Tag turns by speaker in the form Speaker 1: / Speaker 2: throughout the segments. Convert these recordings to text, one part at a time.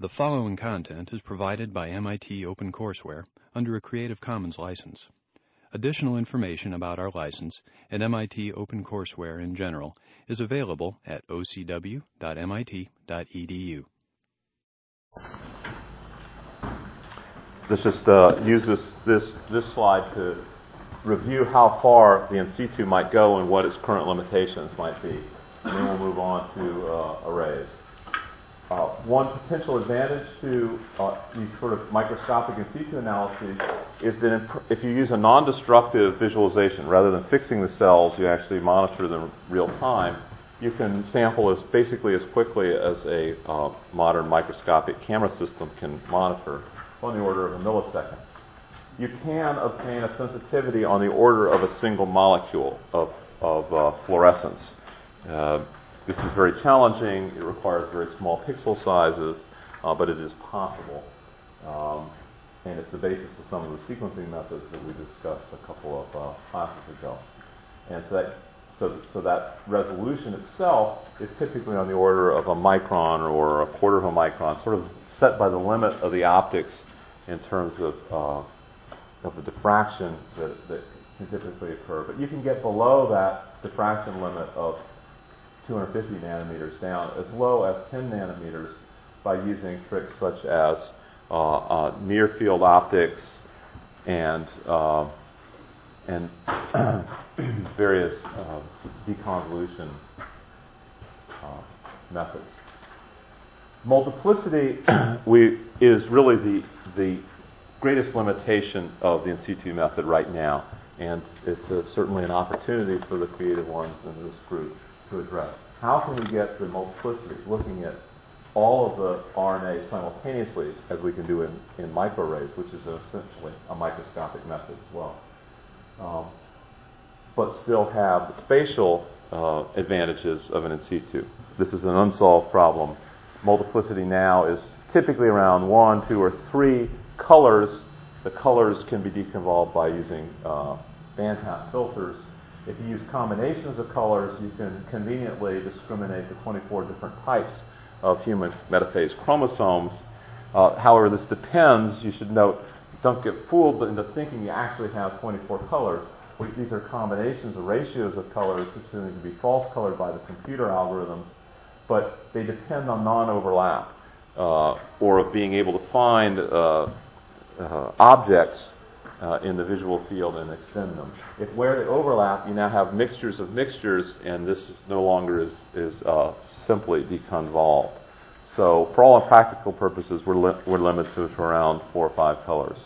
Speaker 1: The following content is provided by MIT OpenCourseWare under a Creative Commons license. Additional information about our license and MIT OpenCourseWare in general is available at ocw.mit.edu.
Speaker 2: Let's just uh, use this, this, this slide to review how far the in situ might go and what its current limitations might be. And then we'll move on to uh, arrays. Uh, one potential advantage to uh, these sort of microscopic in situ analyses is that if you use a non-destructive visualization, rather than fixing the cells, you actually monitor them real time. You can sample as basically as quickly as a uh, modern microscopic camera system can monitor, on the order of a millisecond. You can obtain a sensitivity on the order of a single molecule of, of uh, fluorescence. This is very challenging. It requires very small pixel sizes, uh, but it is possible. Um, and it's the basis of some of the sequencing methods that we discussed a couple of uh, classes ago. And so that, so, so that resolution itself is typically on the order of a micron or a quarter of a micron, sort of set by the limit of the optics in terms of, uh, of the diffraction that, that can typically occur. But you can get below that diffraction limit of 250 nanometers down as low as 10 nanometers by using tricks such as uh, uh, near field optics and uh, and various uh, deconvolution uh, methods. Multiplicity we, is really the the greatest limitation of the in situ method right now, and it's a, certainly an opportunity for the creative ones in this group to address. How can we get the multiplicity, looking at all of the RNA simultaneously, as we can do in, in microarrays, which is essentially a microscopic method as well, um, but still have the spatial uh, advantages of an in situ. This is an unsolved problem. Multiplicity now is typically around one, two, or three colors. The colors can be deconvolved by using uh, bandpass filters if you use combinations of colors, you can conveniently discriminate the 24 different types of human metaphase chromosomes. Uh, however, this depends, you should note, don't get fooled into thinking you actually have 24 colors. These are combinations or ratios of colors which to be false colored by the computer algorithms, but they depend on non-overlap uh, or of being able to find uh, uh objects uh, in the visual field and extend them. If where they overlap, you now have mixtures of mixtures, and this no longer is, is uh, simply deconvolved. So, for all practical purposes, we're, li- we're limited to around four or five colors.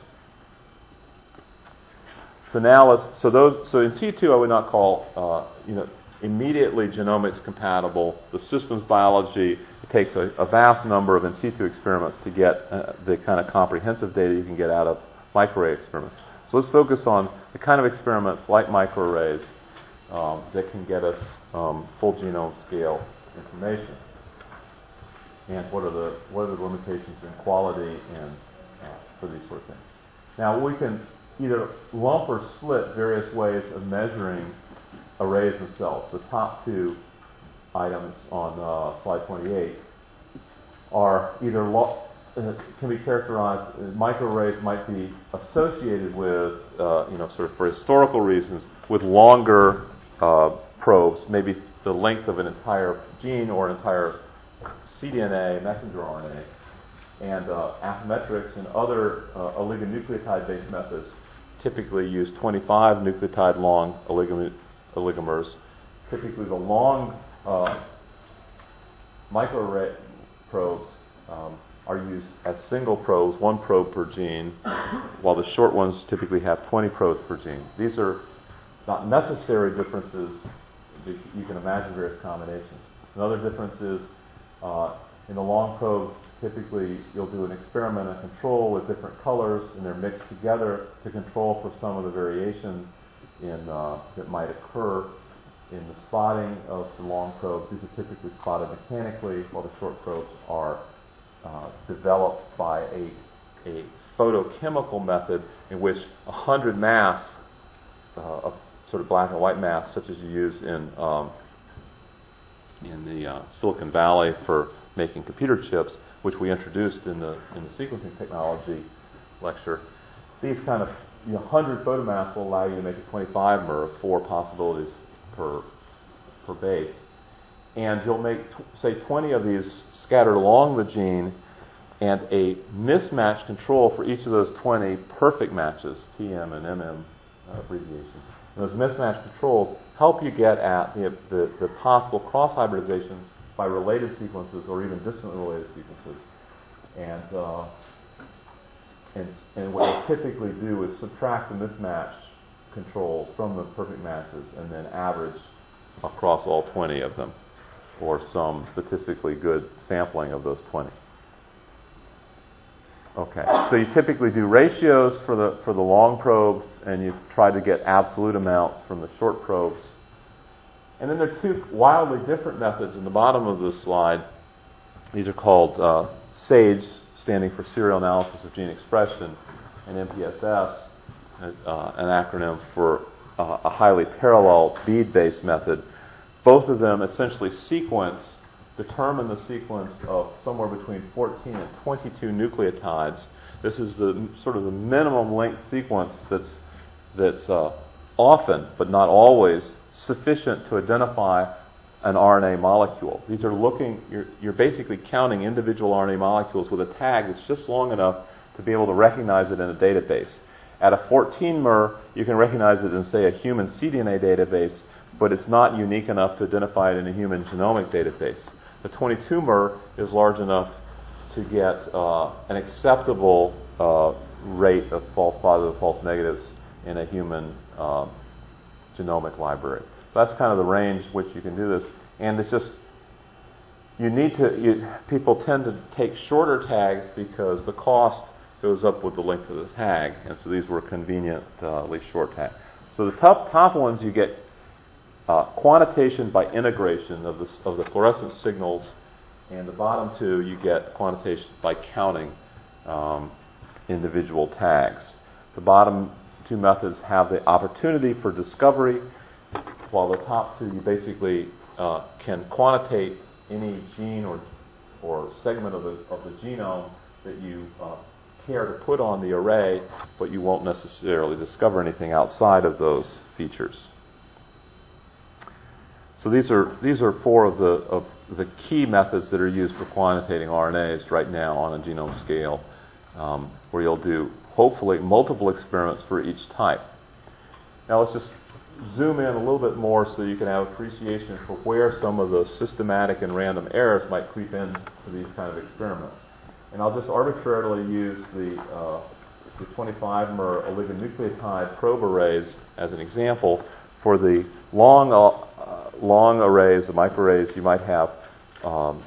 Speaker 2: So now let's. So those. So in situ, I would not call uh, you know immediately genomics compatible. The systems biology it takes a, a, vast number of in situ experiments to get uh, the kind of comprehensive data you can get out of microarray experiments. So let's focus on the kind of experiments like microarrays um, that can get us um, full genome scale information. And what are the what are the limitations in quality and uh, for these sort of things. Now we can either lump or split various ways of measuring arrays cells. The top two items on uh, slide 28 are either can be characterized, uh, microarrays might be associated with, uh, you know, sort of for historical reasons, with longer uh, probes, maybe the length of an entire gene or an entire cDNA, messenger RNA. And uh, Affymetrix and other oligonucleotide-based methods typically use 25 nucleotide long oligomers. Typically, the long microarray probes um, are used as single probes, one probe per gene, while the short ones typically have 20 probes per gene. These are not necessary differences. You can imagine various combinations. Another difference is uh, in the long probes, typically you'll do an experiment and control with different colors, and they're mixed together to control for some of the variation in, uh, that might occur in the spotting of the long probes. These are typically spotted mechanically, while the short probes are uh, developed by a, a photochemical method in which 100 masks, uh, of sort of black and white masks, such as you use in, um, in the uh, Silicon Valley for making computer chips, which we introduced in the in the sequencing technology lecture. These kind of you know, 100 photomasks will allow you to make a 25 or four possibilities per per base, and you'll make say 20 of these scattered along the gene, and a mismatch control for each of those 20 perfect matches, PM and MM abbreviations. And those mismatch controls help you get at the, the, the possible cross hybridization by related sequences or even distantly related sequences. And, uh, and, and what they typically do is subtract the mismatch controls from the perfect matches and then average across all 20 of them or some statistically good sampling of those 20. Okay, so you typically do ratios for the for the long probes, and you try to get absolute amounts from the short probes. And then there are two wildly different methods in the bottom of this slide. These are called uh, SAGE, standing for Serial Analysis of Gene Expression, and MPSS, uh, an acronym for uh, a highly parallel bead-based method. Both of them essentially sequence determine the sequence of somewhere between 14 and 22 nucleotides. This is the sort of the minimum length sequence that's that's uh, often, but not always, sufficient to identify an RNA molecule. These are looking. You're, you're basically counting individual RNA molecules with a tag that's just long enough to be able to recognize it in a database. At a 14 mer, you can recognize it in, say, a human cDNA database, but it's not unique enough to identify it in a human genomic database. The 22 mer is large enough to get uh, an acceptable uh, rate of false positives, false negatives in a human uh, genomic library. So That's kind of the range which you can do this, and it's just you need to. You, people tend to take shorter tags because the cost goes up with the length of the tag, and so these were conveniently short tags. So the top top ones you get uh, quantitation by integration of the, of the fluorescent signals, and the bottom two you get quantitation by counting um, individual tags. The bottom two methods have the opportunity for discovery, while the top two you basically uh, can quantitate any gene or or segment of the of the genome that you uh, care to put on the array, but you won't necessarily discover anything outside of those features. So these are these are four of the of the key methods that are used for quantitating RNAs right now on a genome scale, um, where you'll do hopefully multiple experiments for each type. Now let's just zoom in a little bit more so you can have appreciation for where some of the systematic and random errors might creep in to these kind of experiments. And I'll just arbitrarily use the, uh, the 25 mer oligonucleotide probe arrays as an example. For the long uh, long arrays, the microarrays, you might have, um,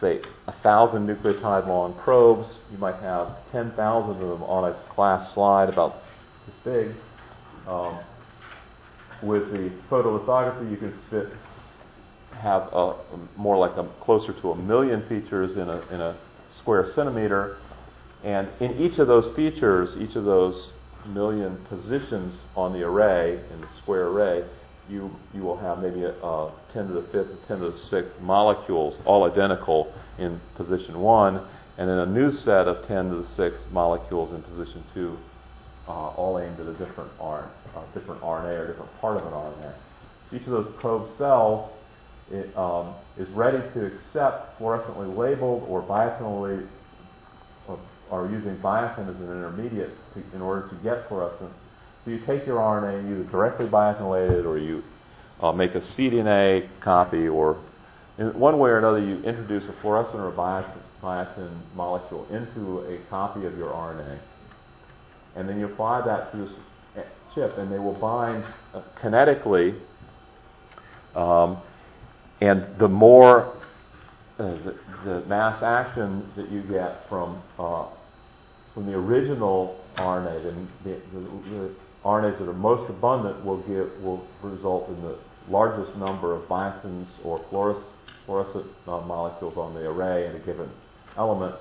Speaker 2: say, a thousand nucleotide long probes. You might have 10,000 of them on a class slide about this big. Um, with the photolithography, you can fit, have a, more like a closer to a million features in a, in a square centimeter. And in each of those features, each of those million positions on the array, in the square array, you, you will have maybe a, a 10 to the fifth or 10 to the sixth molecules all identical in position one, and then a new set of 10 to the sixth molecules in position two, uh, all aimed at a different, R, uh, different RNA or different part of an RNA. Each of those probe cells it, um, is ready to accept fluorescently labeled or biotinally, or, or using biotin as an intermediate to, in order to get fluorescence so you take your RNA, you either directly biotinylate it or you uh, make a cDNA copy, or in one way or another, you introduce a fluorescent or a biotin, molecule into a copy of your RNA. And then you apply that to this chip, and they will bind uh, kinetically. Um, and the more uh, the, the, mass action that you get from uh, from the original RNA, the, the, RNAs that are most abundant will give will result in the largest number of biotins or fluorescent uh, molecules on the array in a given element.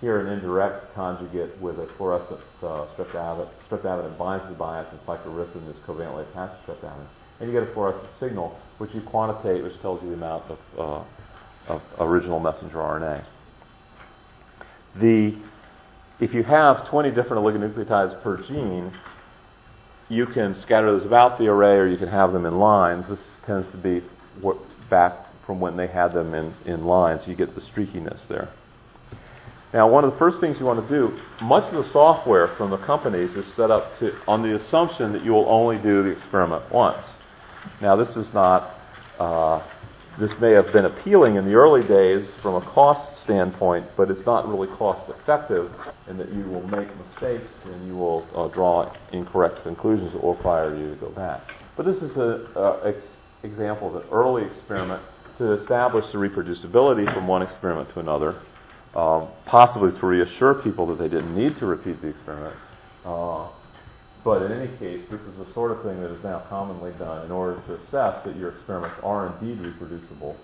Speaker 2: Here, an indirect conjugate with a fluorescent uh, streptavidin, streptavidin binds the biotin, phycoerythrin is covalently attached to streptavidin, and you get a fluorescent signal, which you quantitate, which tells you the amount of uh, of original messenger RNA. The, if you have 20 different oligonucleotides per gene, you can scatter those about the array or you can have them in lines. This tends to be back from when they had them in, in lines. You get the streakiness there. Now, one of the first things you want to do, much of the software from the companies is set up to, on the assumption that you will only do the experiment once. Now, this is not, uh, this may have been appealing in the early days from a cost standpoint, but it's not really cost effective in that you will make mistakes and you will uh, draw incorrect conclusions that will require you to go back. But this is an ex- example of an early experiment to establish the reproducibility from one experiment to another um, possibly to reassure people that they didn't need to repeat the experiment. Uh, but in any case, this is the sort of thing that is now commonly done in order to assess that your experiments are indeed reproducible.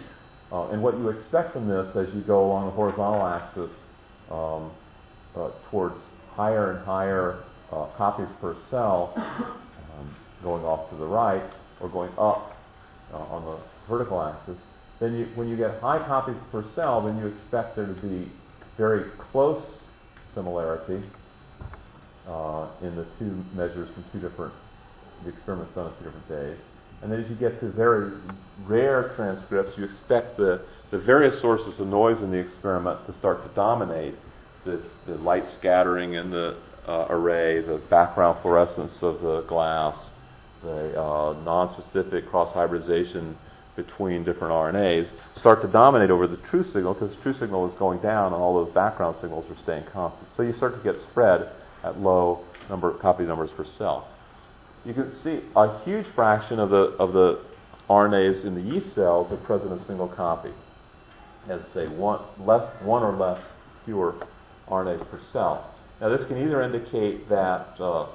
Speaker 2: Uh, and what you expect from this as you go along the horizontal axis um, uh, towards higher and higher uh, copies per cell, um, going off to the right, or going up uh, on the vertical axis, then you, when you get high copies per cell, then you expect there to be very close similarity uh, in the two measures from two different, the experiments done on two different days. And then as you get to very rare transcripts, you expect the, the various sources of noise in the experiment to start to dominate this, the light scattering in the uh, array, the background fluorescence of the glass, the uh, non-specific cross-hybridization between different RNAs start to dominate over the true signal because the true signal is going down and all those background signals are staying constant. So you start to get spread at low number copy numbers per cell. You can see a huge fraction of the of the RNAs in the yeast cells are present in a single copy. As say one less one or less fewer RNAs per cell. Now this can either indicate that uh,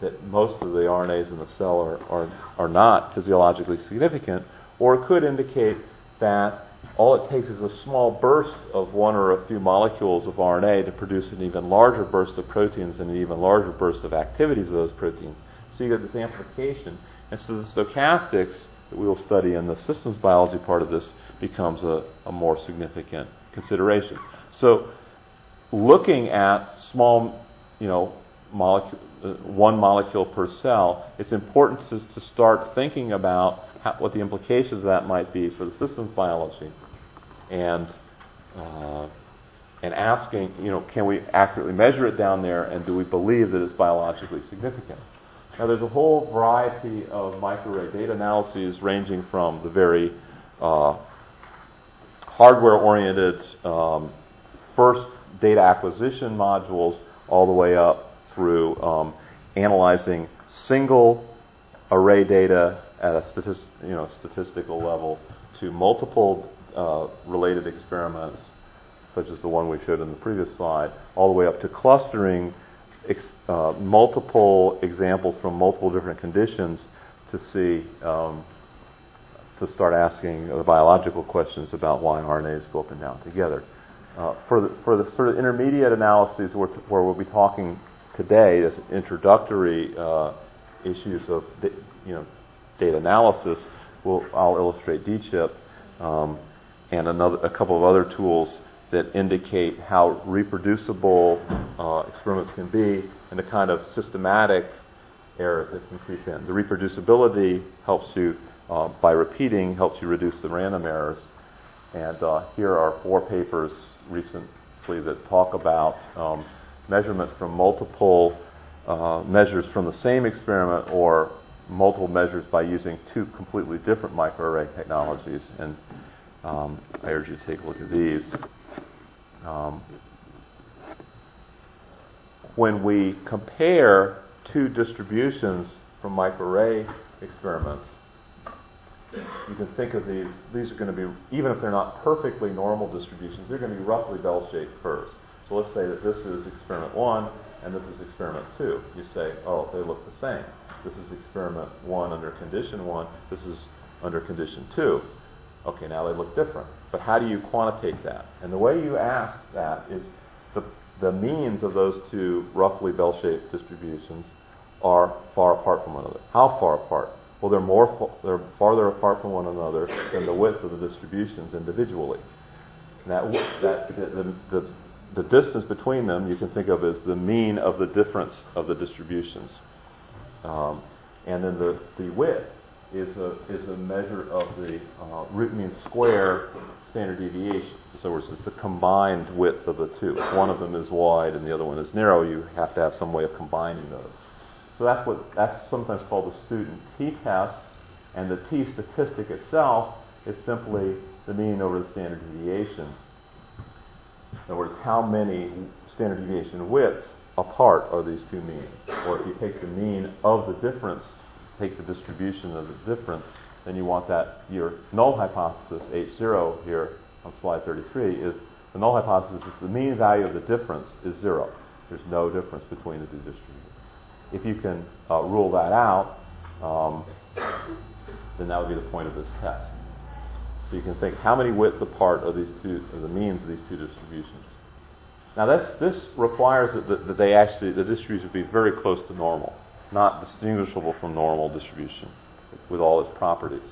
Speaker 2: that most of the RNAs in the cell are, are, are not physiologically significant, or it could indicate that all it takes is a small burst of one or a few molecules of RNA to produce an even larger burst of proteins and an even larger burst of activities of those proteins. So you get this amplification. And so the stochastics that we will study in the systems biology part of this becomes a, a more significant consideration. So looking at small, you know, molecule, uh, one molecule per cell, it's important to, to start thinking about what the implications of that might be for the systems biology, and uh, and asking, you know, can we accurately measure it down there, and do we believe that it's biologically significant? Now, there's a whole variety of microarray data analyses, ranging from the very uh, hardware-oriented um, first data acquisition modules all the way up through um, analyzing single array data at a statist, you know, statistical level to multiple uh, related experiments, such as the one we showed in the previous slide, all the way up to clustering ex- uh, multiple examples from multiple different conditions to see, um, to start asking the biological questions about why RNAs go up and down together. Uh, for, the, for the sort of intermediate analyses where, where we'll be talking today as introductory uh, issues of you know data analysis, we'll, I'll illustrate dChip um, and another, a couple of other tools that indicate how reproducible uh, experiments can be and the kind of systematic errors that can creep in. The reproducibility helps you, uh, by repeating, helps you reduce the random errors. And uh, here are four papers recently that talk about um, measurements from multiple uh, measures from the same experiment or multiple measures by using two completely different microarray technologies. And um, I urge you to take a look at these. Um, when we compare two distributions from microarray experiments, you can think of these, these are going to be, even if they're not perfectly normal distributions, they're going to be roughly bell shaped curves. So let's say that this is experiment one and this is experiment two. You say, oh, they look the same. This is experiment one under condition one. This is under condition two. Okay, now they look different. But how do you quantitate that? And the way you ask that is the, the means of those two roughly bell-shaped distributions are far apart from one another. How far apart? Well, they're more they're farther apart from one another than the width of the distributions individually. That, that the, the, the distance between them you can think of as the mean of the difference of the distributions. Um, and then the, the width is a, is a measure of the uh, root mean square standard deviation. So it's the combined width of the two. If one of them is wide and the other one is narrow, you have to have some way of combining those. So that's what that's sometimes called the student t-test, and the t statistic itself is simply the mean over the standard deviation. In other words, how many standard deviation widths apart are these two means? Or if you take the mean of the difference, take the distribution of the difference, then you want that your null hypothesis H0 here on slide 33 is the null hypothesis is the mean value of the difference is zero. There's no difference between the two distributions. If you can uh, rule that out, um, then that would be the point of this test. So you can think how many widths apart are these two, are the means of these two distributions. Now this, this requires that, that they actually, the distribution be very close to normal, not distinguishable from normal distribution with all its properties.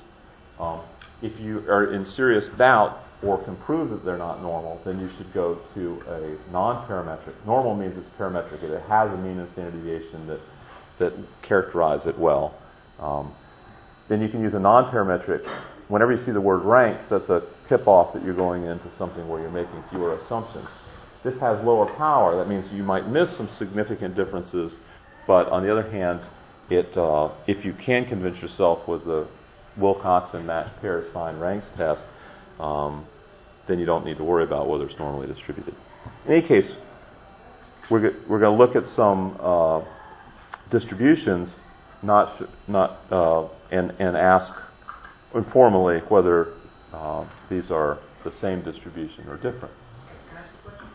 Speaker 2: Um, if you are in serious doubt or can prove that they're not normal, then you should go to a non-parametric. Normal means it's parametric. It has a mean and standard deviation that, that characterize it well. Um, then you can use a non-parametric. Whenever you see the word ranks, that's a tip-off that you're going into something where you're making fewer assumptions. This has lower power. That means you might miss some significant differences, but on the other hand, it, uh, if you can convince yourself with the Wilcoxon matched pairs signed ranks test, um, then you don't need to worry about whether it's normally distributed. In any case, we're, we're going to look at some uh, distributions, not not uh, and and ask informally whether uh, these are the same distribution or different.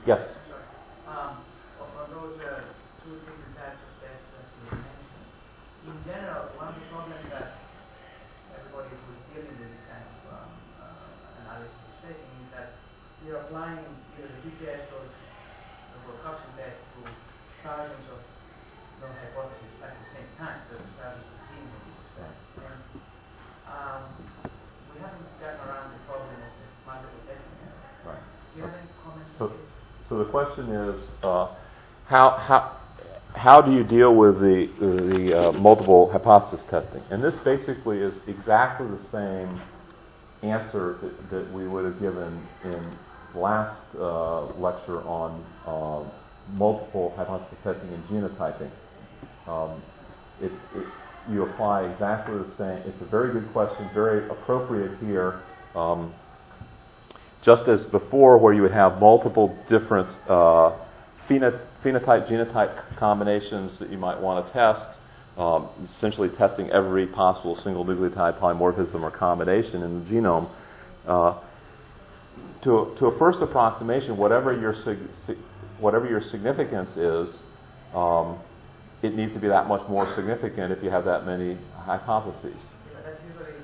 Speaker 2: Yes.
Speaker 3: Um, on those uh, two different types of tests in general, one of the problems that everybody who's dealing with this kind of um, uh, analysis is facing is that you're applying either the GPS or the Wilcoxon test to thousands of known hypotheses at the same time, so there's thousands of genes in this respect. And um, we haven't gotten around the problem of the multiple testing yet.
Speaker 2: Right.
Speaker 3: Do you have any comments
Speaker 2: So,
Speaker 3: on this?
Speaker 2: So the question is, uh, how, how, how do you deal with the, the uh, multiple hypothesis testing? And this basically is exactly the same answer that, that we would have given in last uh, lecture on uh, multiple hypothesis testing and genotyping. Um, it, it, you apply exactly the same. It's a very good question, very appropriate here. Um, just as before, where you would have multiple different uh, phenotype, genotype combinations that you might want to test, um, essentially testing every possible single nucleotide polymorphism or combination in the genome. Uh, to, a, to a first approximation, whatever your, whatever your significance is, um, it needs to be that much more significant if you have that many hypotheses.
Speaker 3: Yeah, but that's usually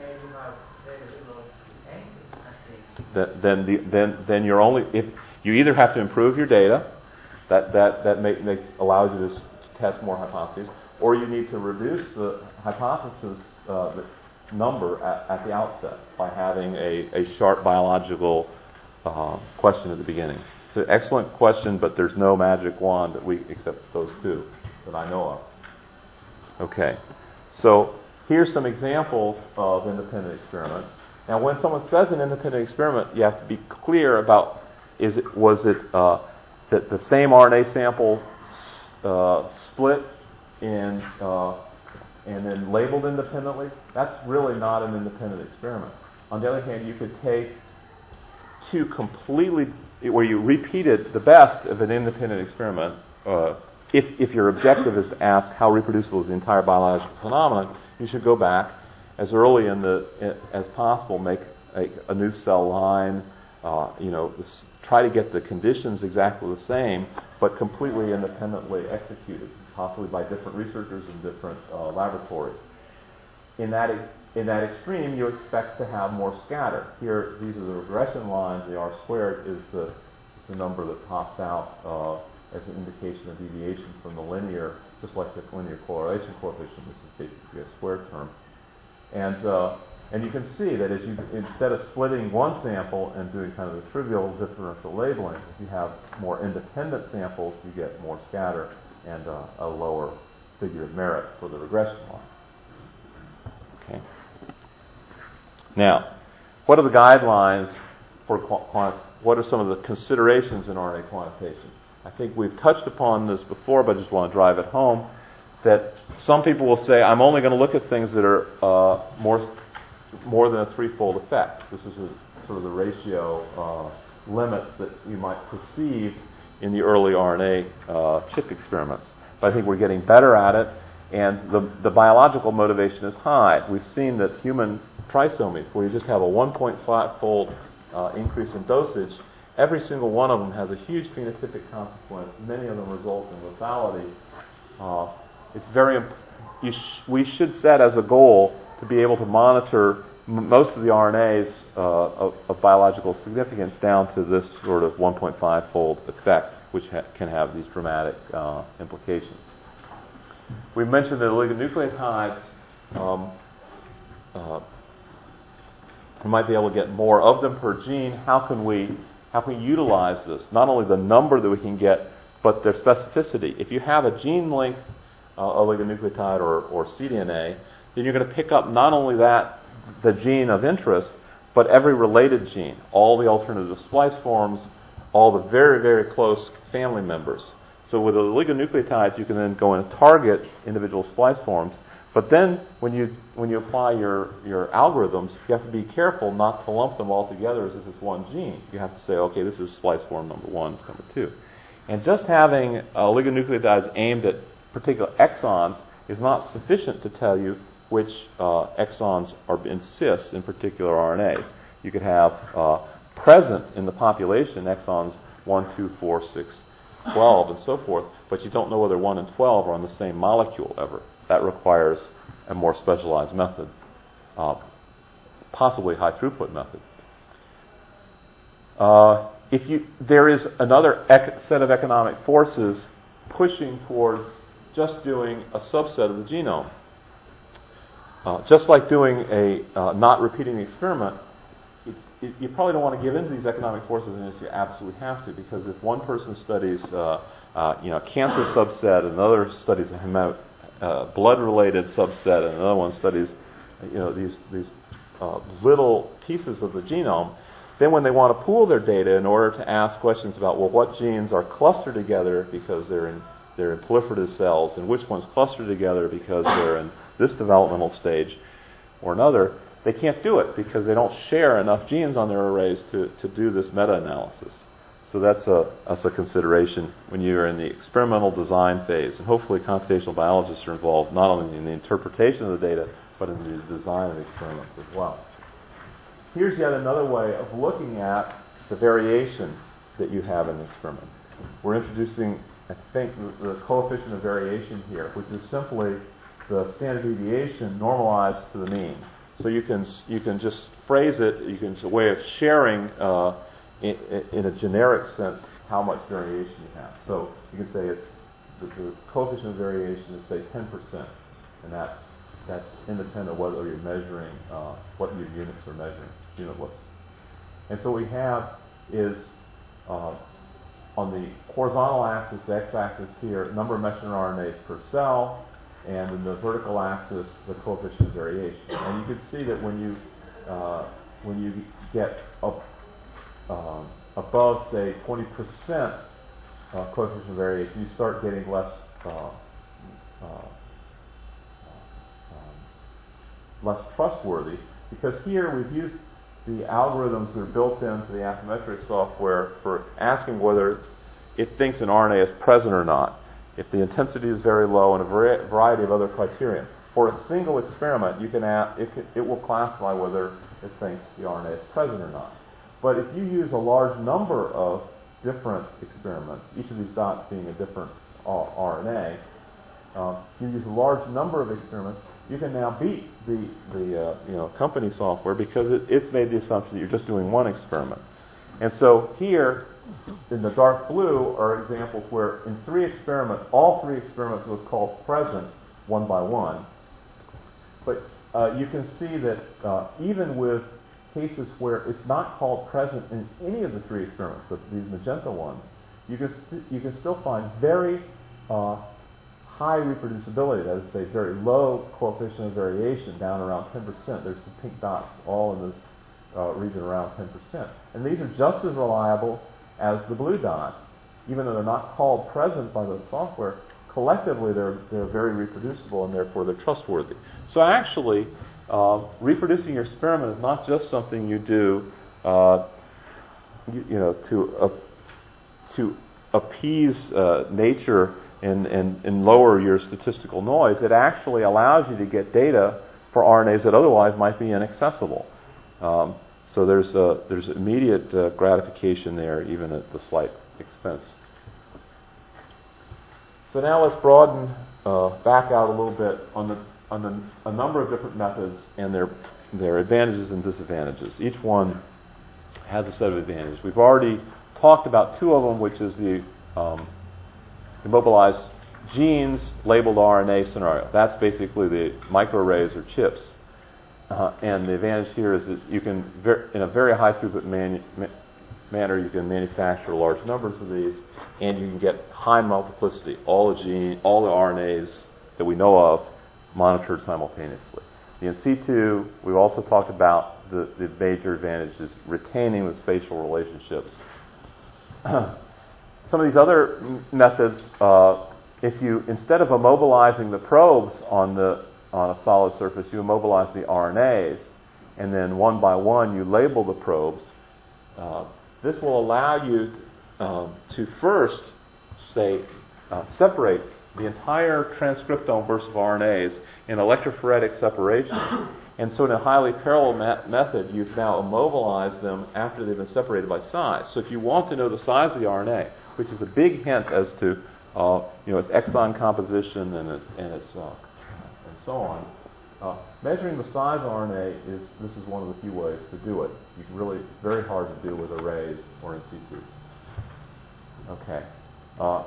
Speaker 3: made without very little anything, I think.
Speaker 2: That, then, the, then, then you're only if you either have to improve your data, that that that make, makes allows you to, test more hypotheses, or you need to reduce the hypothesis uh, the number at, at the outset by having a, a sharp biological uh, question at the beginning. It's an excellent question, but there's no magic wand that we except those two that I know of. Okay, so here's some examples of independent experiments. Now, when someone says an independent experiment, you have to be clear about is it was it uh, that the same RNA sample uh, split in uh, and then labeled independently. That's really not an independent experiment. On the other hand, you could take two completely where you repeated the best of an independent experiment. Uh, if, if your objective is to ask how reproducible is the entire biological phenomenon, you should go back as early in the as possible, make a, a new cell line. Uh, you know, try to get the conditions exactly the same, but completely independently executed, possibly by different researchers in different uh, laboratories. In that in that extreme, you expect to have more scatter. Here, these are the regression lines. The R squared is the is the number that pops out uh, as an indication of deviation from the linear, just like the linear correlation coefficient, which is basically a square term. And uh, And you can see that as you, instead of splitting one sample and doing kind of the trivial differential labeling, if you have more independent samples, you get more scatter and uh, a lower figure of merit for the regression line. Okay. Now, what are the guidelines for quant- what are some of the considerations in RNA quantitation? I think we've touched upon this before, but I just want to drive it home that some people will say, I'm only going to look at things that are uh, more more than a threefold effect. This is a, sort of the ratio uh, limits that you might perceive in the early RNA uh, chip experiments. But I think we're getting better at it, and the, the biological motivation is high. We've seen that human trisomies, where you just have a 1.5 fold uh, increase in dosage, every single one of them has a huge phenotypic consequence. Many of them result in lethality. It's very sh- we should set as a goal to be able to monitor m- most of the RNAs uh, of, of, biological significance down to this sort of 1.5 fold effect, which ha- can have these dramatic uh, implications. We mentioned that oligonucleotides, um, uh, we might be able to get more of them per gene. How can we how can we utilize this? Not only the number that we can get, but their specificity. If you have a gene length uh, oligonucleotide or, or cDNA, then you're going to pick up not only that, the gene of interest, but every related gene, all the alternative splice forms, all the very, very close family members. So with oligonucleotides, you can then go and target individual splice forms. But then when you when you apply your, your algorithms, you have to be careful not to lump them all together as if it's one gene. You have to say, okay, this is splice form number one, number two. And just having oligonucleotides aimed at particular exons is not sufficient to tell you which uh, exons are in cis in particular RNAs. You could have uh, present in the population exons 1, 2, 4, 6, 12, and so forth, but you don't know whether 1 and 12 are on the same molecule ever. That requires a more specialized method, uh, possibly high throughput method. Uh, if you, there is another ec- set of economic forces pushing towards just doing a subset of the genome. Uh, just like doing a uh, not repeating the experiment, it, you probably don't want to give in to these economic forces unless you absolutely have to, because if one person studies, uh, uh you know, cancer subset, and another studies a hemo- uh, blood-related subset, and another one studies, you know, these these uh, little pieces of the genome, then when they want to pool their data in order to ask questions about, well, what genes are clustered together because they're in they're in proliferative cells, and which ones cluster together because they're in this developmental stage or another, they can't do it because they don't share enough genes on their arrays to, to do this meta-analysis. So that's a, that's a consideration when you're in the experimental design phase. And hopefully computational biologists are involved not only in the interpretation of the data, but in the design of experiments as well. Here's yet another way of looking at the variation that you have in the experiment. We're introducing I think the, coefficient of variation here, which is simply the standard deviation normalized to the mean. So you can you can just phrase it. You can it's a way of sharing uh, in, in, a generic sense how much variation you have. So you can say it's the, the coefficient of variation is say 10%, and that that's independent of whether you're measuring uh, what your units are measuring, unitless. And so what we have is uh, on the horizontal axis, the x-axis here, number of messenger RNAs per cell, and in the vertical axis, the coefficient of variation. And you can see that when you uh, when you get up uh, above, say, 20% uh, coefficient of variation, you start getting less uh, uh, um, less trustworthy because here we've used the algorithms that are built into the Affymetrix software for asking whether it thinks an RNA is present or not, if the intensity is very low, and a variety of other criteria. For a single experiment, you can add, it, it will classify whether it thinks the RNA is present or not. But if you use a large number of different experiments, each of these dots being a different RNA, uh, you use a large number of experiments, you can now beat the, the uh, you know, company software because it, it's made the assumption that you're just doing one experiment. And so here, in the dark blue, are examples where in three experiments, all three experiments was called present one by one. But uh, you can see that uh, even with cases where it's not called present in any of the three experiments, the, these magenta ones, you can, st- you can still find very uh, high reproducibility, that is say, very low coefficient of variation, down around 10%. There's some pink dots all in this uh, region around 10%. And these are just as reliable as the blue dots, even though they're not called present by the software. Collectively, they're, they're very reproducible and therefore they're trustworthy. So actually, uh, reproducing your experiment is not just something you do, uh, you, you, know, to uh, to appease uh, nature and, and, and lower your statistical noise. It actually allows you to get data for RNAs that otherwise might be inaccessible. Um, so there's there's immediate uh, gratification there, even at the slight expense. So now let's broaden uh, back out a little bit on the on the, a number of different methods and their their advantages and disadvantages. Each one has a set of advantages. We've already talked about two of them, which is the um, immobilized genes labeled RNA scenario. That's basically the microarrays or chips. Uh, and the advantage here is that you can, ver- in a very high throughput manu- ma- manner, you can manufacture large numbers of these, and you can get high multiplicity. All the gene, all the RNAs that we know of, monitored simultaneously. The in situ, we've also talked about the, the major advantage is retaining the spatial relationships. Some of these other methods, uh, if you instead of immobilizing the probes on the on a solid surface, you immobilize the RNAs, and then one by one you label the probes. Uh, this will allow you uh, to first say uh, separate the entire transcriptome versus RNAs in electrophoretic separation. And so, in a highly parallel method, you've now immobilized them after they've been separated by size. So, if you want to know the size of the RNA, which is a big hint as to uh, you know its exon composition and its, and its uh, and so on, uh, measuring the size of RNA is this is one of the few ways to do it. You can really it's very hard to do with arrays or in situs. Okay. Uh,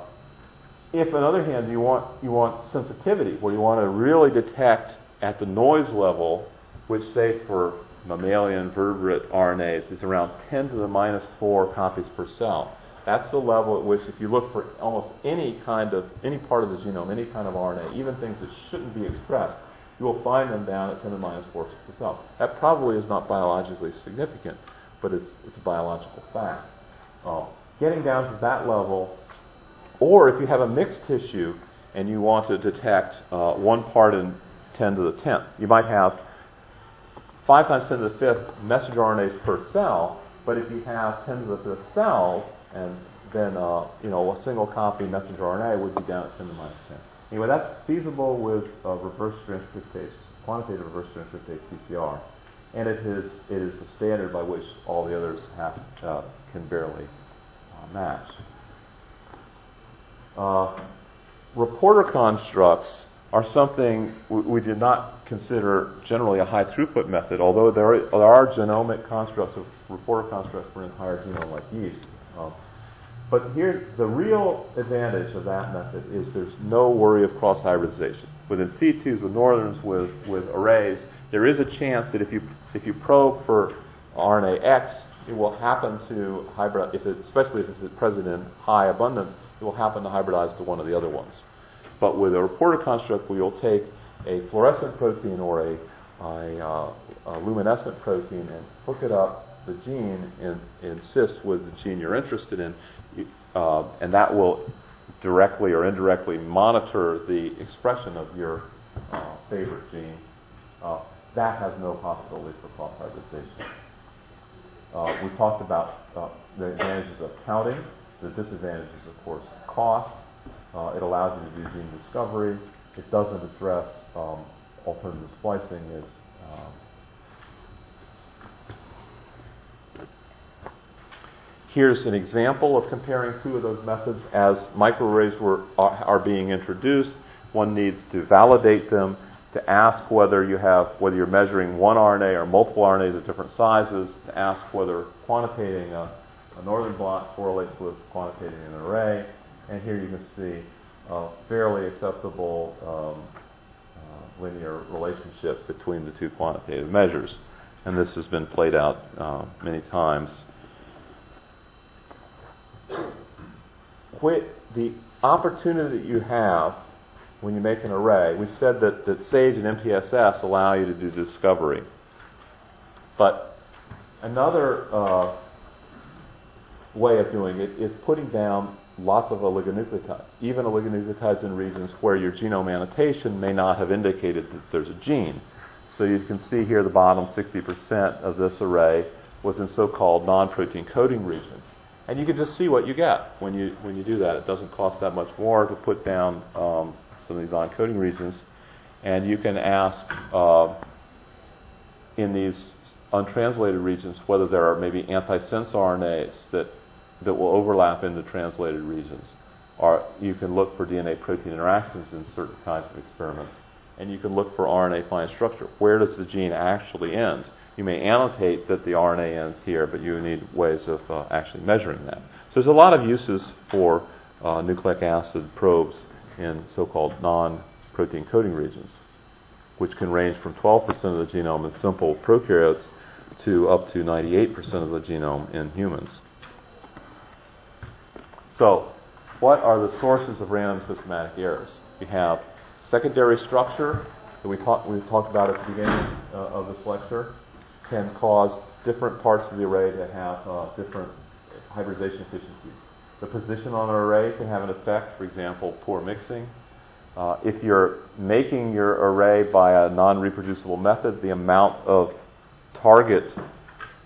Speaker 2: if, on the other hand, you want, you want sensitivity, where you want to really detect at the noise level, which, say, for mammalian vertebrate RNAs is around 10 to the minus 4 copies per cell. That's the level at which, if you look for almost any kind of, any part of the genome, any kind of RNA, even things that shouldn't be expressed, you will find them down at 10 to the minus 4 per cell. That probably is not biologically significant, but it's, it's a biological fact. Uh, getting down to that level or if you have a mixed tissue and you want to detect uh, one part in 10 to the 10th, you might have 5 times 10 to the 5th messenger RNAs per cell, but if you have 10 to the 5th cells, and then uh, you know a single copy messenger RNA would be down at 10 to the minus 10. Anyway, that's feasible with uh, reverse transcriptase, quantitative reverse transcriptase PCR, and it is it is the standard by which all the others have uh, can barely uh, match. Uh, reporter constructs are something we, we, did not consider generally a high throughput method, although there are, there are genomic constructs of reporter constructs for entire genome like yeast. Um, but here, the real advantage of that method is there's no worry of cross hybridization. With in situs, with northerns, with, with arrays, there is a chance that if you if you probe for RNA X, it will happen to hybridize, if it, especially if it's present in high abundance, it will happen to hybridize to one of the other ones. But with a reporter construct, we will take a fluorescent protein or a, a, uh, a luminescent protein and hook it up the gene and in cis with the gene you're interested in, uh, and that will directly or indirectly monitor the expression of your uh, favorite gene. Uh, that has no possibility for cross hybridization. Uh, we talked about uh, the advantages of counting. The disadvantage is, of course, cost. Uh, it allows you to do gene discovery. It doesn't address um, alternative splicing. Is um, Here's an example of comparing two of those methods as microarrays were, are, are being introduced. One needs to validate them to ask whether you have whether you're measuring one RNA or multiple RNAs of different sizes, to ask whether quantitating a a northern blot correlates with quantitating an array, and here you can see a fairly acceptable um, uh, linear relationship between the two quantitative measures. And this has been played out uh, many times. The opportunity that you have when you make an array, we said that, that SAGE and MPSS allow you to do discovery. But another uh, way of doing it is putting down lots of oligonucleotides, even oligonucleotides in regions where your genome annotation may not have indicated that there's a gene. So you can see here the bottom 60% of this array was in so-called non-protein coding regions. And you can just see what you get when you when you do that. It doesn't cost that much more to put down um, some of these non-coding regions, and you can ask uh, in these untranslated regions whether there are maybe antisense RNAs that that will overlap into translated regions. Or you can look for DNA protein interactions in certain kinds of experiments. And you can look for RNA fine structure. Where does the gene actually end? You may annotate that the RNA ends here, but you need ways of uh, actually measuring that. So there's a lot of uses for uh, nucleic acid probes in so-called non-protein coding regions, which can range from 12% of the genome in simple prokaryotes to up to 98% of the genome in humans. So, what are the sources of random systematic errors? We have secondary structure that we, talk, we talked about at the beginning uh, of this lecture can cause different parts of the array to have uh, different hybridization efficiencies. The position on an array can have an effect, for example, poor mixing. Uh, if you're making your array by a non-reproducible method, the amount of target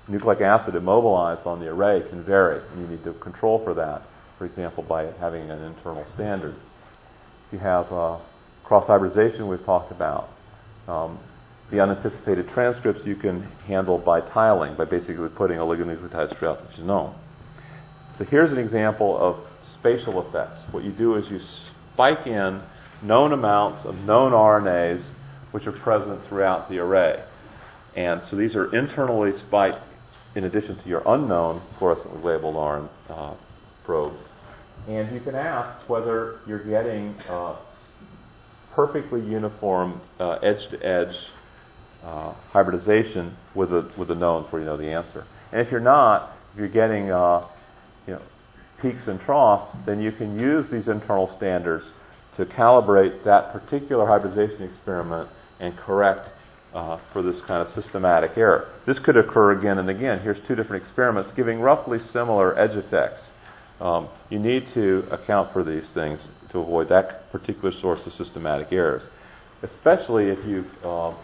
Speaker 2: nucleic acid immobilized on the array can vary, and you need to control for that, for example, by having an internal standard. If you have uh, cross-hybridization we've talked about, um, the unanticipated transcripts you can handle by tiling, by basically putting oligonucleotides throughout the genome. So here's an example of spatial effects. What you do is you spike in known amounts of known RNAs which are present throughout the array. And so these are internally spiked in addition to your unknown fluorescently labeled RNA uh, probes. And you can ask whether you're getting uh, perfectly uniform edge to edge hybridization with the, with the knowns where you know the answer. And if you're not, if you're getting uh, you know, peaks and troughs, then you can use these internal standards to calibrate that particular hybridization experiment and correct uh, for this kind of systematic error. This could occur again and again. Here's two different experiments giving roughly similar edge effects. Um, you need to account for these things to avoid that particular source of systematic errors, especially if you uh,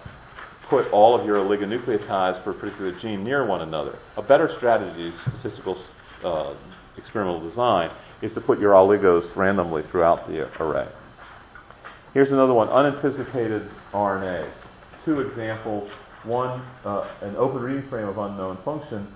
Speaker 2: put all of your oligonucleotides for a particular gene near one another. A better strategy, statistical uh, experimental design is to put your oligos randomly throughout the array. Here's another one, unanticipated RNAs. Two examples. One, uh, an open reading frame of unknown function.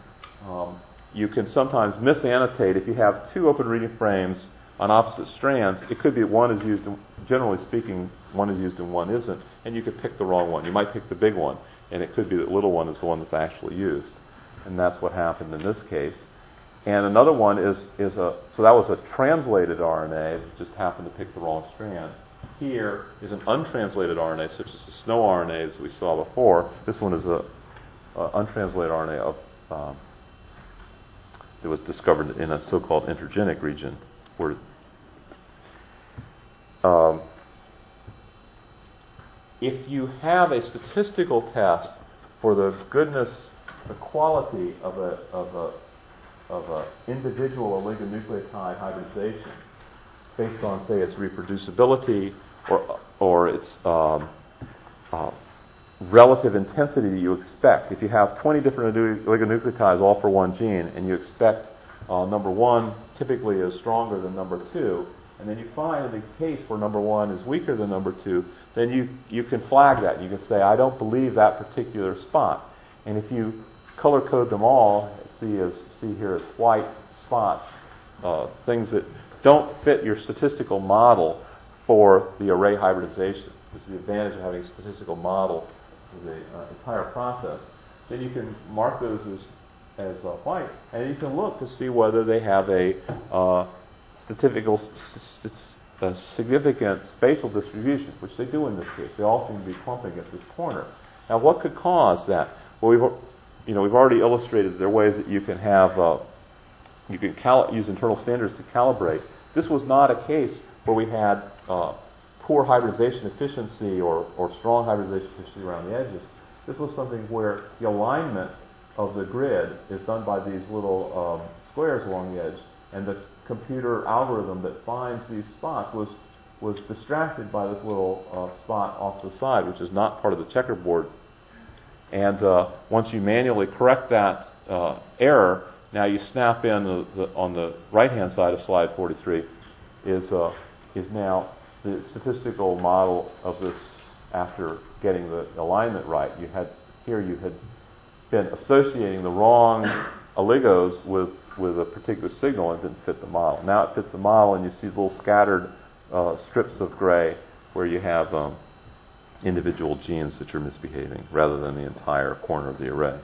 Speaker 2: Um, you can sometimes misannotate if you have two open reading frames on opposite strands. It could be one is used, generally speaking, one is used and one isn't, and you could pick the wrong one. You might pick the big one, and it could be that little one is the one that's actually used. And that's what happened in this case. And another one is, is a, so that was a translated RNA that just happened to pick the wrong strand. Here is an untranslated RNA, such as the SNO RNAs we saw before. This one is a, a untranslated RNA of, um, that was discovered in a so-called intergenic region. Where, um, if you have a statistical test for the goodness, the quality of a, of a of an individual oligonucleotide hybridization based on, say, its reproducibility or, or its um, uh, relative intensity that you expect. If you have 20 different oligonucleotides all for one gene and you expect uh, number one typically is stronger than number two, and then you find in the case where number one is weaker than number two, then you, you can flag that. You can say, I don't believe that particular spot. And if you color code them all, see as see here as white spots, uh, things that don't fit your statistical model for the array hybridization. This is the advantage of having a statistical model for the uh, entire process. Then you can mark those as as uh, white, and you can look to see whether they have a uh, statistical st- a significant spatial distribution, which they do in this case. They all seem to be clumping at this corner. Now, what could cause that? Well, we've you know we've already illustrated there are ways that you can have uh, you can use internal standards to calibrate. This was not a case where we had uh, poor hybridization efficiency or, or strong hybridization efficiency around the edges. This was something where the alignment of the grid is done by these little um, squares along the edge, and the computer algorithm that finds these spots was was distracted by this little uh, spot off the side, which is not part of the checkerboard. And uh, once you manually correct that uh, error, now you snap in the, the, on the right-hand side of slide 43 is uh, is now the statistical model of this after getting the alignment right. You had here you had been associating the wrong oligos with with a particular signal and didn't fit the model. Now it fits the model, and you see little scattered uh, strips of gray where you have um, individual genes that are misbehaving rather than the entire corner of the array.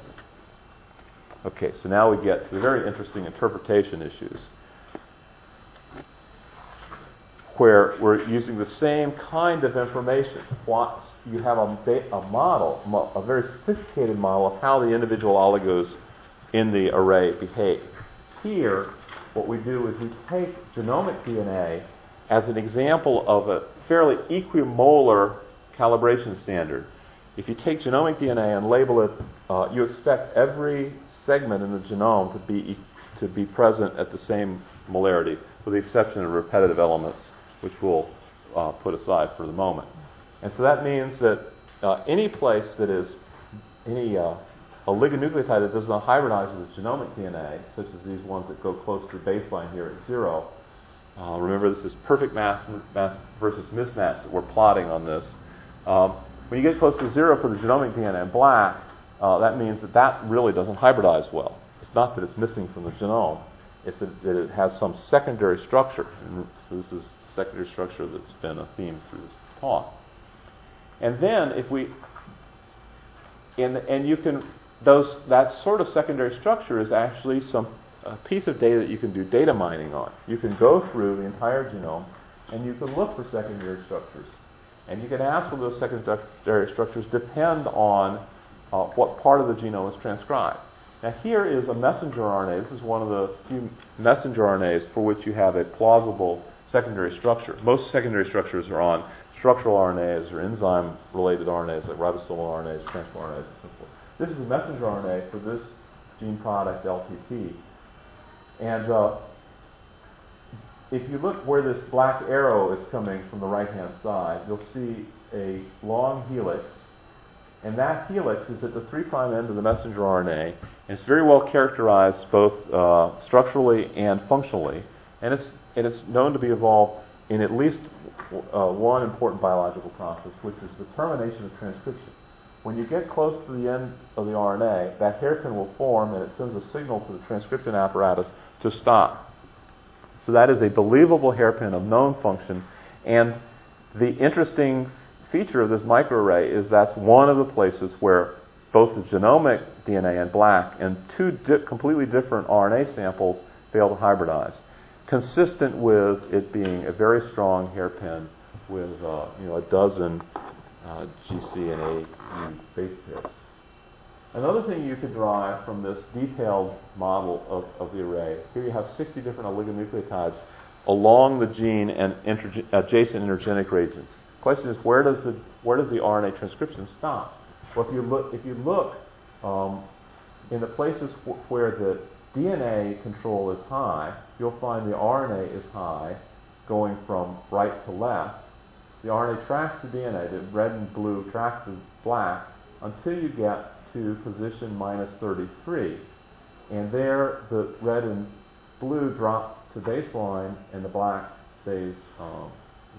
Speaker 2: Okay, so now we get to the very interesting interpretation issues where we're using the same kind of information. You have a, a model, a very sophisticated model of how the individual oligos in the array behave. Here, what we do is we take genomic DNA as an example of a fairly equimolar calibration standard. If you take genomic DNA and label it, uh, you expect every segment in the genome to be to be present at the same molarity, with the exception of repetitive elements, which we'll uh, put aside for the moment. And so that means that uh, any place that is any uh, oligonucleotide that does not hybridize with genomic DNA, such as these ones that go close to the baseline here at zero. Uh, remember, this is perfect match, match versus mismatch that we're plotting on this. Um, when you get close to zero for the genomic DNA in black, uh, that means that that really doesn't hybridize well. It's not that it's missing from the genome; it's that it has some secondary structure. And so this is secondary structure that's been a theme through this talk. And then if we and and you can those that sort of secondary structure is actually some a piece of data that you can do data mining on. You can go through the entire genome and you can look for secondary structures. And you can ask whether those secondary structures depend on uh, what part of the genome is transcribed. Now, here is a messenger RNA. This is one of the few messenger RNAs for which you have a plausible secondary structure. Most secondary structures are on structural RNAs or enzyme related RNAs like ribosomal RNAs, transfer RNAs, and so forth. This is a messenger RNA for this gene product LPP. And uh, if you look where this black arrow is coming from the right hand side, you'll see a long helix. And that helix is at the 3' end of the messenger RNA. And it's very well characterized both uh, structurally and functionally. And it's, and it's known to be involved in at least uh, one important biological process, which is the termination of transcription. When you get close to the end of the RNA, that hairpin will form and it sends a signal to the transcription apparatus to stop. So that is a believable hairpin of known function. And the interesting feature of this microarray is that's one of the places where both the genomic DNA in black and two di- completely different RNA samples fail to hybridize, consistent with it being a very strong hairpin with uh, you know a dozen uh, GC and A base pairs. Another thing you could derive from this detailed model of, of the array, here you have 60 different oligonucleotides along the gene and interge- adjacent intergenic regions. The question is, where does the where does the RNA transcription stop? Well, if you look if you look um, in the places where the DNA control is high, you'll find the RNA is high, going from right to left. The RNA tracks the DNA. The red and blue tracks the black until you get to position minus 33. And there, the red and blue drop to baseline, and the black stays um,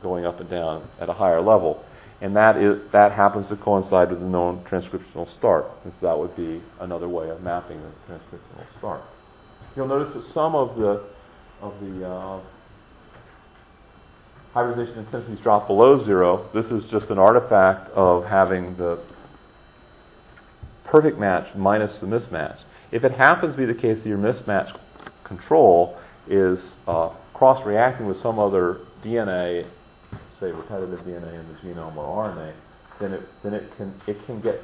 Speaker 2: going up and down at a higher level. And that is that happens to coincide with the known transcriptional start. So that would be another way of mapping the transcriptional start. You'll notice that some of the of the uh, hybridization intensities drop below zero. This is just an artifact of having the perfect match minus the mismatch. If it happens to be the case that your mismatch control is uh, cross-reacting with some other DNA, say repetitive DNA in the genome or RNA, then it then it can it can get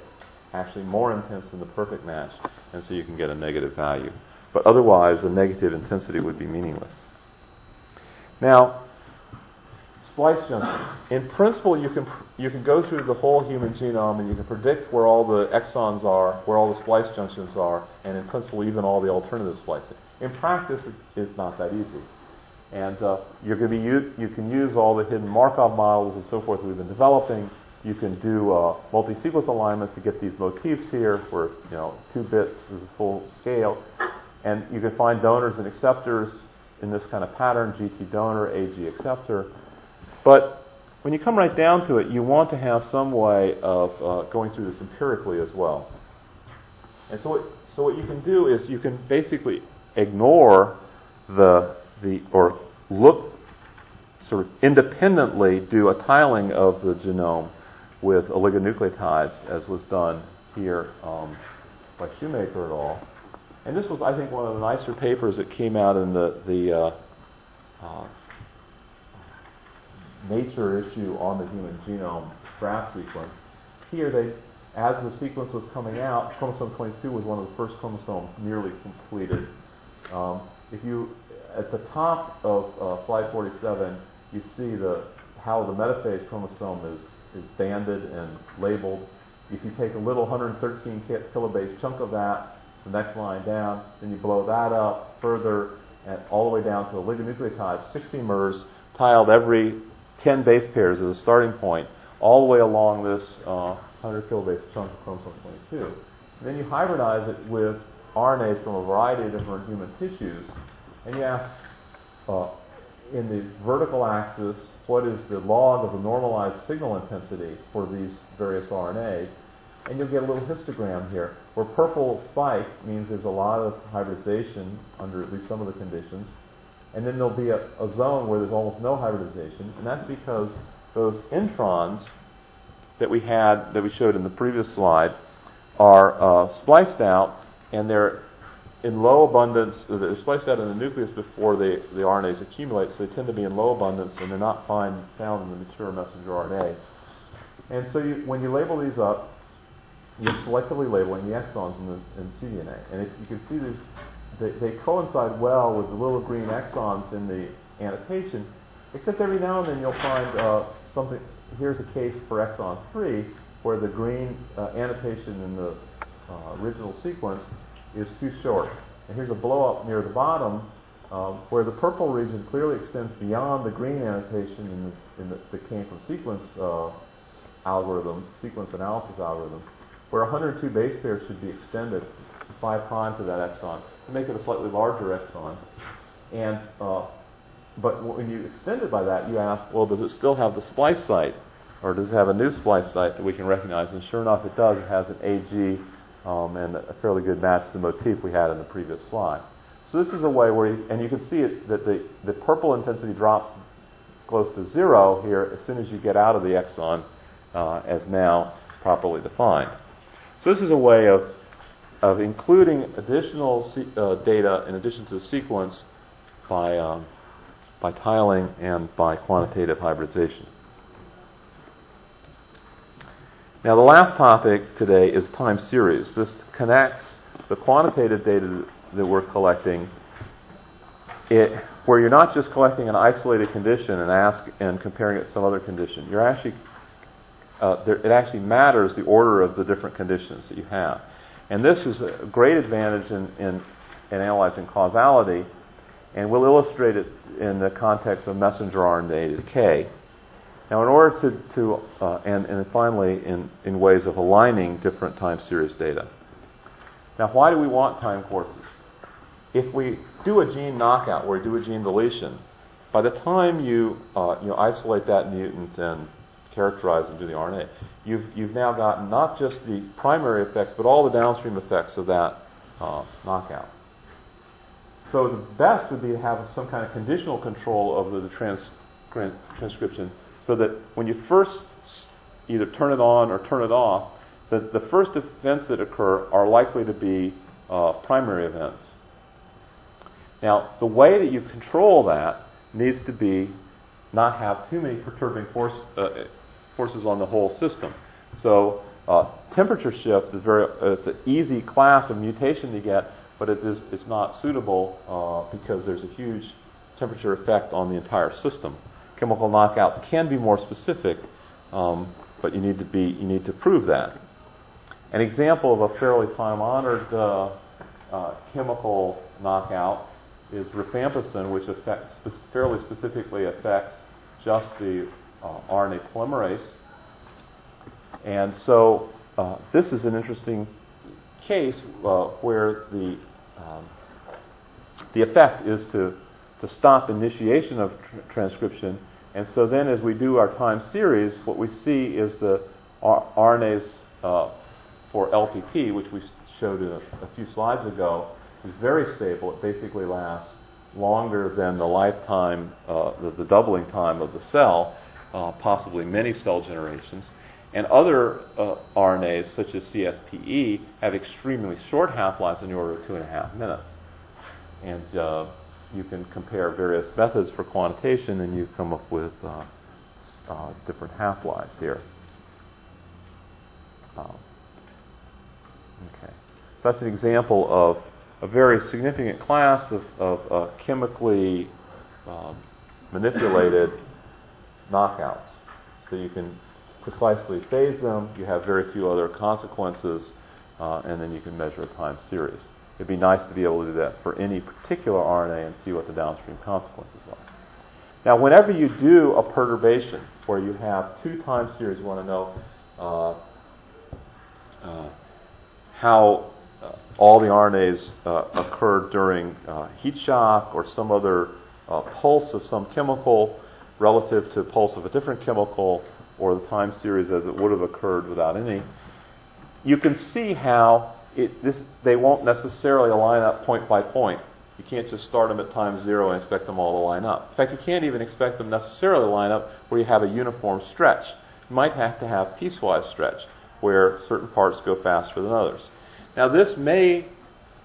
Speaker 2: actually more intense than the perfect match, and so you can get a negative value. But otherwise, the negative intensity would be meaningless. Now, splice junctions. In principle, you can you can go through the whole human genome and you can predict where all the exons are, where all the splice junctions are, and in principle, even all the alternative splicing. In practice, it is not that easy. And uh, going to be u- you can use all the hidden Markov models and so forth we've been developing. You can do uh, multi-sequence alignments to get these motifs here, where you know two bits is a full scale, and you can find donors and acceptors in this kind of pattern: GT donor, AG acceptor. But when you come right down to it, you want to have some way of uh, going through this empirically as well. And so, what, so what you can do is you can basically ignore the the or look sort of independently do a tiling of the genome with oligonucleotides, as was done here um, by Shoemaker et al. And this was, I think, one of the nicer papers that came out in the the uh, uh, Nature issue on the human genome draft sequence. Here, they, as the sequence was coming out, chromosome 22 was one of the first chromosomes nearly completed. Um, if you, at the top of uh, slide 47, you see the how the metaphase chromosome is, is banded and labeled. If you take a little 113 kilobase chunk of that, the next line down, then you blow that up further and all the way down to the oligonucleotides, 60 mers, tiled every 10 base pairs as a starting point, all the way along this uh, 100 kilobase chunk of chromosome 22. And then you hybridize it with RNAs from a variety of different human tissues, and you ask, uh, in the vertical axis, what is the log of the normalized signal intensity for these various RNAs? And you'll get a little histogram here, where purple spike means there's a lot of hybridization under at least some of the conditions, and then there'll be a, a zone where there's almost no hybridization, and that's because those introns that we had, that we showed in the previous slide, are uh, spliced out, and they're in low abundance. They're spliced out in the nucleus before the, the RNAs accumulate, so they tend to be in low abundance, and they're not find, found in the mature messenger RNA. And so you, when you label these up, you're selectively labeling the exons in the, in cDNA. And if you can see these they, they coincide well with the little green exons in the annotation, except every now and then you'll find uh, something. Here's a case for exon 3 where the green uh, annotation in the uh, original sequence is too short. And here's a blow up near the bottom um, where the purple region clearly extends beyond the green annotation in the, in the, that came from sequence uh, algorithms, sequence analysis algorithms, where 102 base pairs should be extended 5 prime to that exon to make it a slightly larger exon. And uh, but when you extend it by that, you ask, well, does it still have the splice site, or does it have a new splice site that we can recognize? And sure enough, it does. It has an AG um, and a fairly good match to the motif we had in the previous slide. So this is a way where, you, and you can see it, that the, the purple intensity drops close to zero here as soon as you get out of the exon uh, as now properly defined. So this is a way of of including additional uh, data in addition to the sequence by, um, by tiling and by quantitative hybridization. Now, the last topic today is time series. This connects the quantitative data that we're collecting, it, where you're not just collecting an isolated condition and ask and comparing it to some other condition. You're actually uh, there, it actually matters the order of the different conditions that you have. And this is a great advantage in, in, in analyzing causality, and we'll illustrate it in the context of messenger RNA decay. Now, in order to, to uh, and, and finally, in, in ways of aligning different time series data. Now, why do we want time courses? If we do a gene knockout or we do a gene deletion, by the time you, uh, you know, isolate that mutant and characterize and do the RNA, you've, you've now gotten not just the primary effects, but all the downstream effects of that uh, knockout. So the best would be to have some kind of conditional control over the trans- transcription so that when you first either turn it on or turn it off, that the first events that occur are likely to be uh, primary events. Now, the way that you control that needs to be not have too many perturbing force, uh, forces on the whole system. So uh, temperature shift is very it's an easy class of mutation to get, but it is it's not suitable uh, because there's a huge temperature effect on the entire system. Chemical knockouts can be more specific, um, but you need to be you need to prove that. An example of a fairly time-honored uh, uh, chemical knockout is rifampicin, which affects fairly specifically affects just the uh, RNA polymerase. And so uh, this is an interesting case uh, where the um, the effect is to to stop initiation of tr- transcription. And so then, as we do our time series, what we see is the R- RNase uh, for LPP, which we showed a, a few slides ago, is very stable. It basically lasts longer than the lifetime, uh, the, the, doubling time of the cell, uh, possibly many cell generations. And other uh, RNAs, such as CSPE, have extremely short half-lives in the order of two and a half minutes. And uh, you can compare various methods for quantitation, and you come up with uh, uh, different half-lives here. Um, okay, so that's an example of a very significant class of, of uh, chemically um, manipulated knockouts. So you can precisely phase them. You have very few other consequences, uh, and then you can measure a time series. It'd be nice to be able to do that for any particular RNA and see what the downstream consequences are. Now, whenever you do a perturbation where you have two time series, you want to know uh, uh, how uh, all the RNAs uh, occurred during uh, heat shock or some other uh, pulse of some chemical relative to pulse of a different chemical or the time series as it would have occurred without any. You can see how it, this, they won't necessarily line up point by point. You can't just start them at time zero and expect them all to line up. In fact, you can't even expect them necessarily to line up where you have a uniform stretch. You might have to have piecewise stretch, where certain parts go faster than others. Now, this may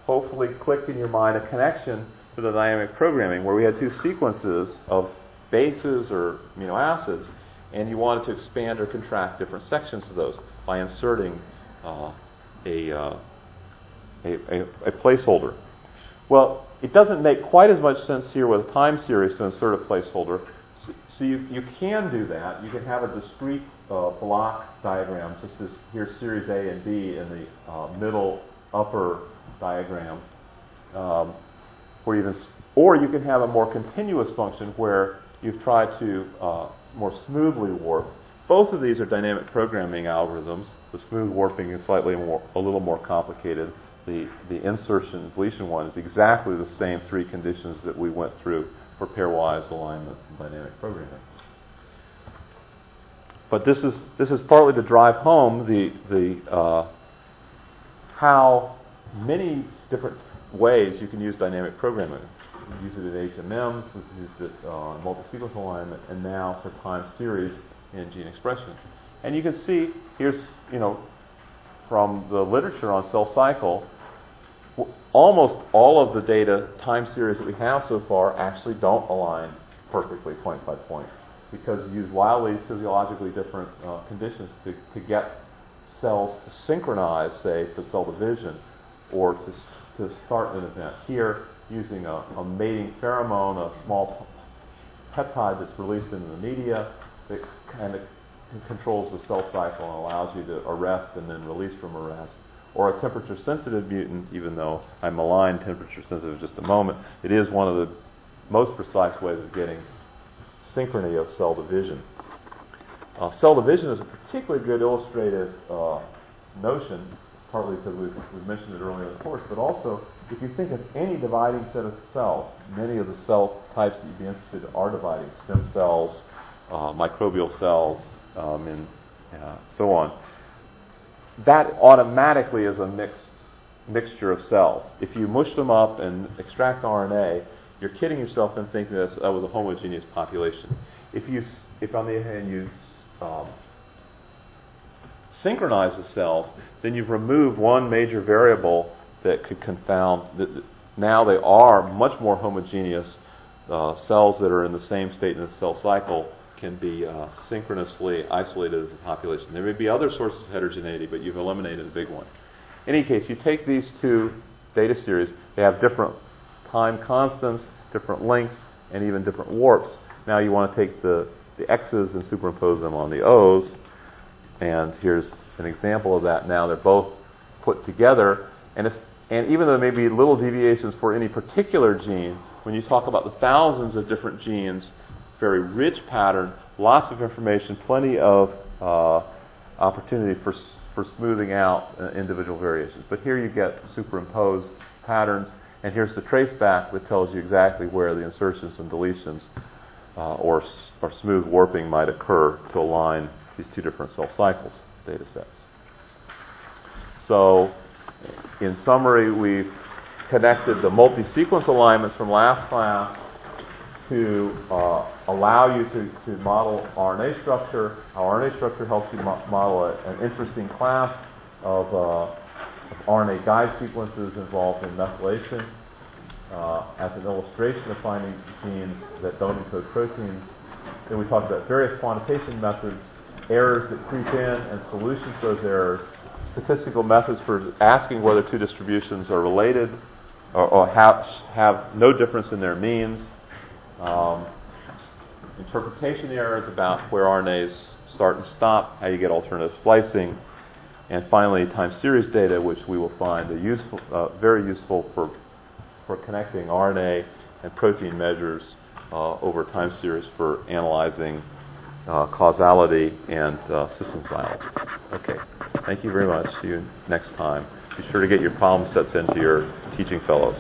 Speaker 2: hopefully click in your mind a connection to the dynamic programming, where we had two sequences of bases or amino acids, and you wanted to expand or contract different sections of those by inserting uh, a, uh, a, a, a placeholder. Well, it doesn't make quite as much sense here with a time series to insert a placeholder. So you, you can do that. You can have a discrete uh, block diagram, just as here series A and B in the uh, middle upper diagram, um, where you can, or you can have a more continuous function where you've tried to uh, more smoothly warp. Both of these are dynamic programming algorithms. The smooth warping is slightly more, a little more complicated the, the insertion deletion one is exactly the same three conditions that we went through for pairwise alignments and dynamic programming. But this is this is partly to drive home the the uh, how many different ways you can use dynamic programming. We use it in HMMs, we've used it on multi-sequence alignment, and now for time series in gene expression. And you can see here's you know from the literature on cell cycle almost all of the data time series that we have so far actually don't align perfectly point by point because you use wildly physiologically different uh, conditions to, to get cells to synchronize, say, for cell division or to, to start an event. Here, using a, a mating pheromone, a small peptide that's released into the media that kind of controls the cell cycle and allows you to arrest and then release from arrest or a temperature sensitive mutant, even though I malign temperature sensitive just a moment, it is one of the most precise ways of getting synchrony of cell division. Uh, cell division is a particularly good illustrative uh, notion, partly because we've, we've, mentioned it earlier in the course, but also if you think of any dividing set of cells, many of the cell types that you'd be interested in are dividing, stem cells, uh, microbial cells, um, and uh, so on that automatically is a mixed mixture of cells. If you mush them up and extract RNA, you're kidding yourself and thinking that that was a homogeneous population. If you, if on the other hand you um, synchronize the cells, then you've removed one major variable that could confound. Now they are much more homogeneous uh, cells that are in the same state in the cell cycle can be uh, synchronously isolated as a population. There may be other sources of heterogeneity, but you've eliminated a big one. In any case, you take these two data series, they have different time constants, different lengths, and even different warps. Now you want to take the, the X's and superimpose them on the O's. And here's an example of that now. They're both put together. And, and even though there may be little deviations for any particular gene, when you talk about the thousands of different genes, very rich pattern, lots of information, plenty of uh, opportunity for, for smoothing out uh, individual variations. But here you get superimposed patterns, and here's the trace back that tells you exactly where the insertions and deletions uh, or, or smooth warping might occur to align these two different cell cycles data sets. So, in summary, we've connected the multi-sequence alignments from last class to uh, allow you to, to model RNA structure. How RNA structure helps you mo- model a, an interesting class of, uh, of, RNA guide sequences involved in methylation. Uh, as an illustration of finding genes that don't encode proteins. Then we talked about various quantitation methods, errors that creep in, and solutions to those errors, statistical methods for asking whether two distributions are related or, or have, have no difference in their means, um, interpretation errors about where RNAs start and stop, how you get alternative splicing, and finally time series data, which we will find useful, uh, very useful for, for connecting RNA and protein measures uh, over time series for analyzing uh, causality and uh, systems biology. Okay, Thank you very much. See you next time. Be sure to get your problem sets into your teaching fellows.